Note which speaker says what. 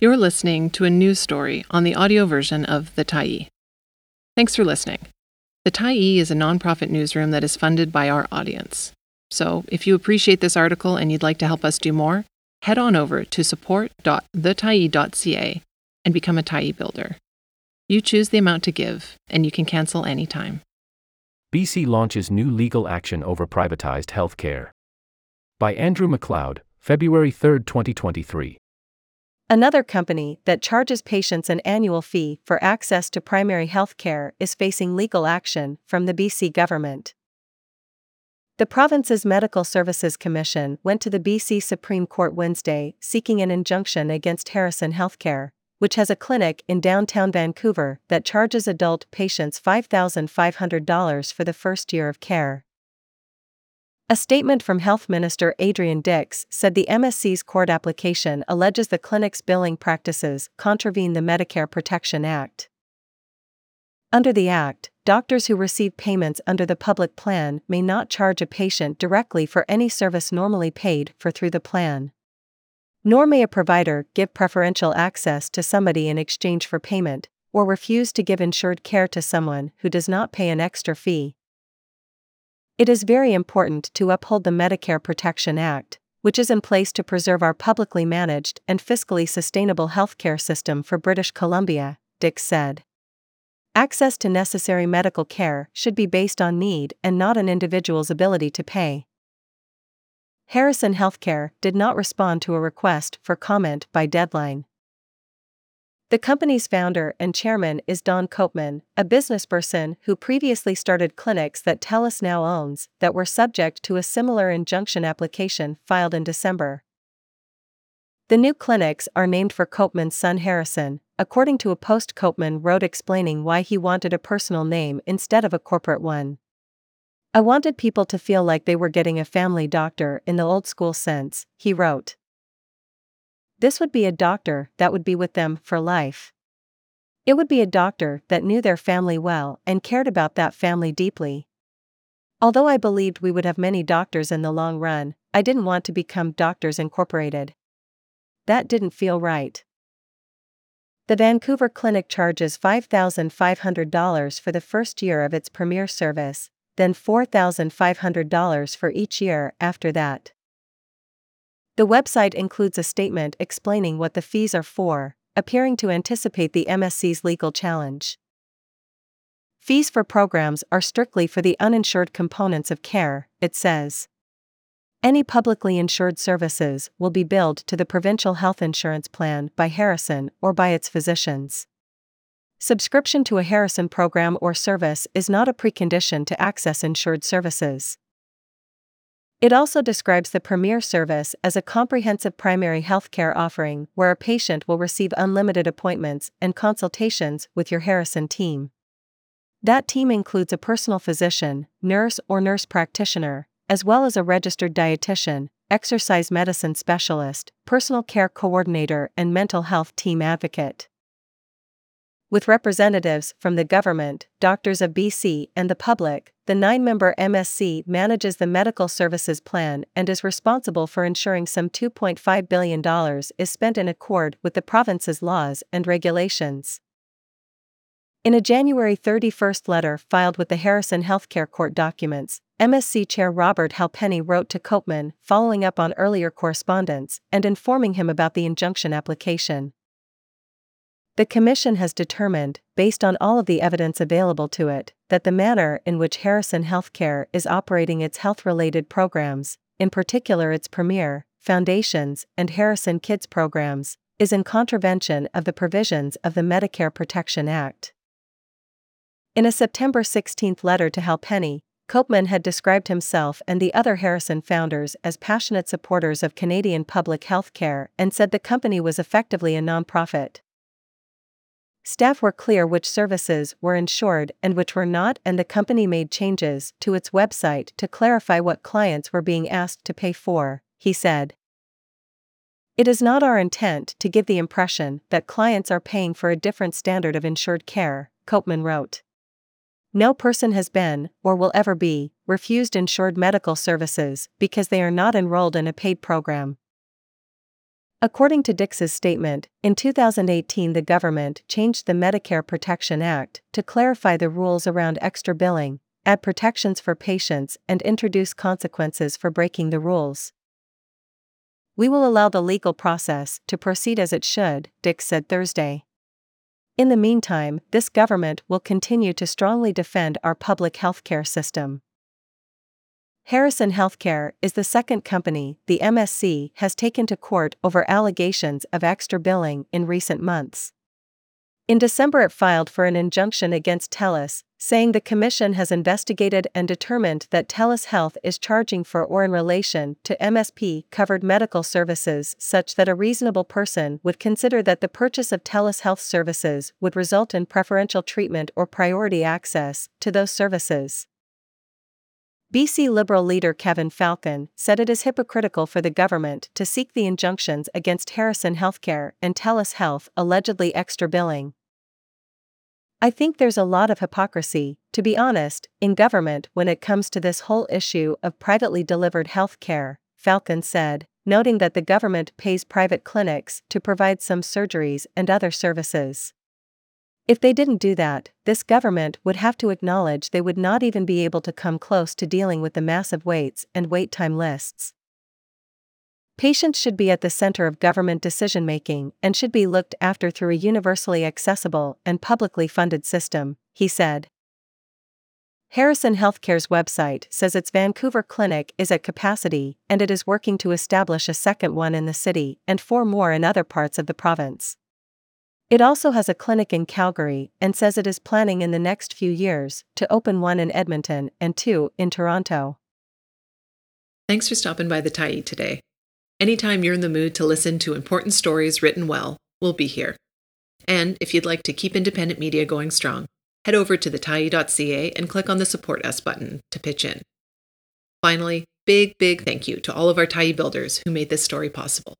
Speaker 1: You're listening to a news story on the audio version of The Tyee. Thanks for listening. The Tyee is a nonprofit newsroom that is funded by our audience. So, if you appreciate this article and you'd like to help us do more, head on over to support.thetyee.ca and become a Tyee builder. You choose the amount to give, and you can cancel anytime.
Speaker 2: BC launches new legal action over privatized healthcare. By Andrew MacLeod, February 3, 2023.
Speaker 3: Another company that charges patients an annual fee for access to primary health care is facing legal action from the BC government. The province's Medical Services Commission went to the BC Supreme Court Wednesday seeking an injunction against Harrison Healthcare, which has a clinic in downtown Vancouver that charges adult patients $5,500 for the first year of care. A statement from Health Minister Adrian Dix said the MSC's court application alleges the clinic's billing practices contravene the Medicare Protection Act. Under the Act, doctors who receive payments under the public plan may not charge a patient directly for any service normally paid for through the plan. Nor may a provider give preferential access to somebody in exchange for payment, or refuse to give insured care to someone who does not pay an extra fee. It is very important to uphold the Medicare Protection Act, which is in place to preserve our publicly managed and fiscally sustainable healthcare system for British Columbia, Dix said. Access to necessary medical care should be based on need and not an individual's ability to pay. Harrison Healthcare did not respond to a request for comment by deadline. The company's founder and chairman is Don Copeman, a businessperson who previously started clinics that TELUS now owns that were subject to a similar injunction application filed in December. The new clinics are named for Copeman's son Harrison, according to a post Copeman wrote explaining why he wanted a personal name instead of a corporate one. I wanted people to feel like they were getting a family doctor in the old school sense, he wrote. This would be a doctor that would be with them for life. It would be a doctor that knew their family well and cared about that family deeply. Although I believed we would have many doctors in the long run, I didn't want to become Doctors Incorporated. That didn't feel right. The Vancouver clinic charges $5,500 for the first year of its premier service, then $4,500 for each year after that. The website includes a statement explaining what the fees are for, appearing to anticipate the MSC's legal challenge. Fees for programs are strictly for the uninsured components of care, it says. Any publicly insured services will be billed to the provincial health insurance plan by Harrison or by its physicians. Subscription to a Harrison program or service is not a precondition to access insured services. It also describes the Premier service as a comprehensive primary healthcare offering where a patient will receive unlimited appointments and consultations with your Harrison team. That team includes a personal physician, nurse or nurse practitioner, as well as a registered dietitian, exercise medicine specialist, personal care coordinator, and mental health team advocate with representatives from the government, doctors of BC, and the public, the nine member MSC manages the medical services plan and is responsible for ensuring some $2.5 billion is spent in accord with the province's laws and regulations. In a January 31st letter filed with the Harrison Healthcare Court documents, MSC Chair Robert Halpenny wrote to Copeman following up on earlier correspondence and informing him about the injunction application. The Commission has determined, based on all of the evidence available to it, that the manner in which Harrison Healthcare is operating its health related programs, in particular its Premier, Foundations, and Harrison Kids programs, is in contravention of the provisions of the Medicare Protection Act. In a September 16 letter to Halpenny, Copeman had described himself and the other Harrison founders as passionate supporters of Canadian public health care and said the company was effectively a nonprofit. Staff were clear which services were insured and which were not, and the company made changes to its website to clarify what clients were being asked to pay for, he said. It is not our intent to give the impression that clients are paying for a different standard of insured care, Copeman wrote. No person has been, or will ever be, refused insured medical services because they are not enrolled in a paid program. According to Dix's statement, in 2018 the government changed the Medicare Protection Act to clarify the rules around extra billing, add protections for patients, and introduce consequences for breaking the rules. We will allow the legal process to proceed as it should, Dix said Thursday. In the meantime, this government will continue to strongly defend our public healthcare system. Harrison Healthcare is the second company the MSC has taken to court over allegations of extra billing in recent months. In December, it filed for an injunction against TELUS, saying the Commission has investigated and determined that TELUS Health is charging for or in relation to MSP covered medical services such that a reasonable person would consider that the purchase of TELUS Health services would result in preferential treatment or priority access to those services. BC Liberal leader Kevin Falcon said it is hypocritical for the government to seek the injunctions against Harrison Healthcare and TELUS Health allegedly extra billing. I think there's a lot of hypocrisy, to be honest, in government when it comes to this whole issue of privately delivered health care, Falcon said, noting that the government pays private clinics to provide some surgeries and other services. If they didn't do that, this government would have to acknowledge they would not even be able to come close to dealing with the massive waits and wait time lists. Patients should be at the center of government decision making and should be looked after through a universally accessible and publicly funded system, he said. Harrison Healthcare's website says its Vancouver clinic is at capacity and it is working to establish a second one in the city and four more in other parts of the province. It also has a clinic in Calgary and says it is planning in the next few years to open one in Edmonton and two in Toronto.
Speaker 1: Thanks for stopping by the Tyee today. Anytime you're in the mood to listen to important stories written well, we'll be here. And if you'd like to keep independent media going strong, head over to thetyee.ca and click on the Support Us button to pitch in. Finally, big, big thank you to all of our Tyee builders who made this story possible.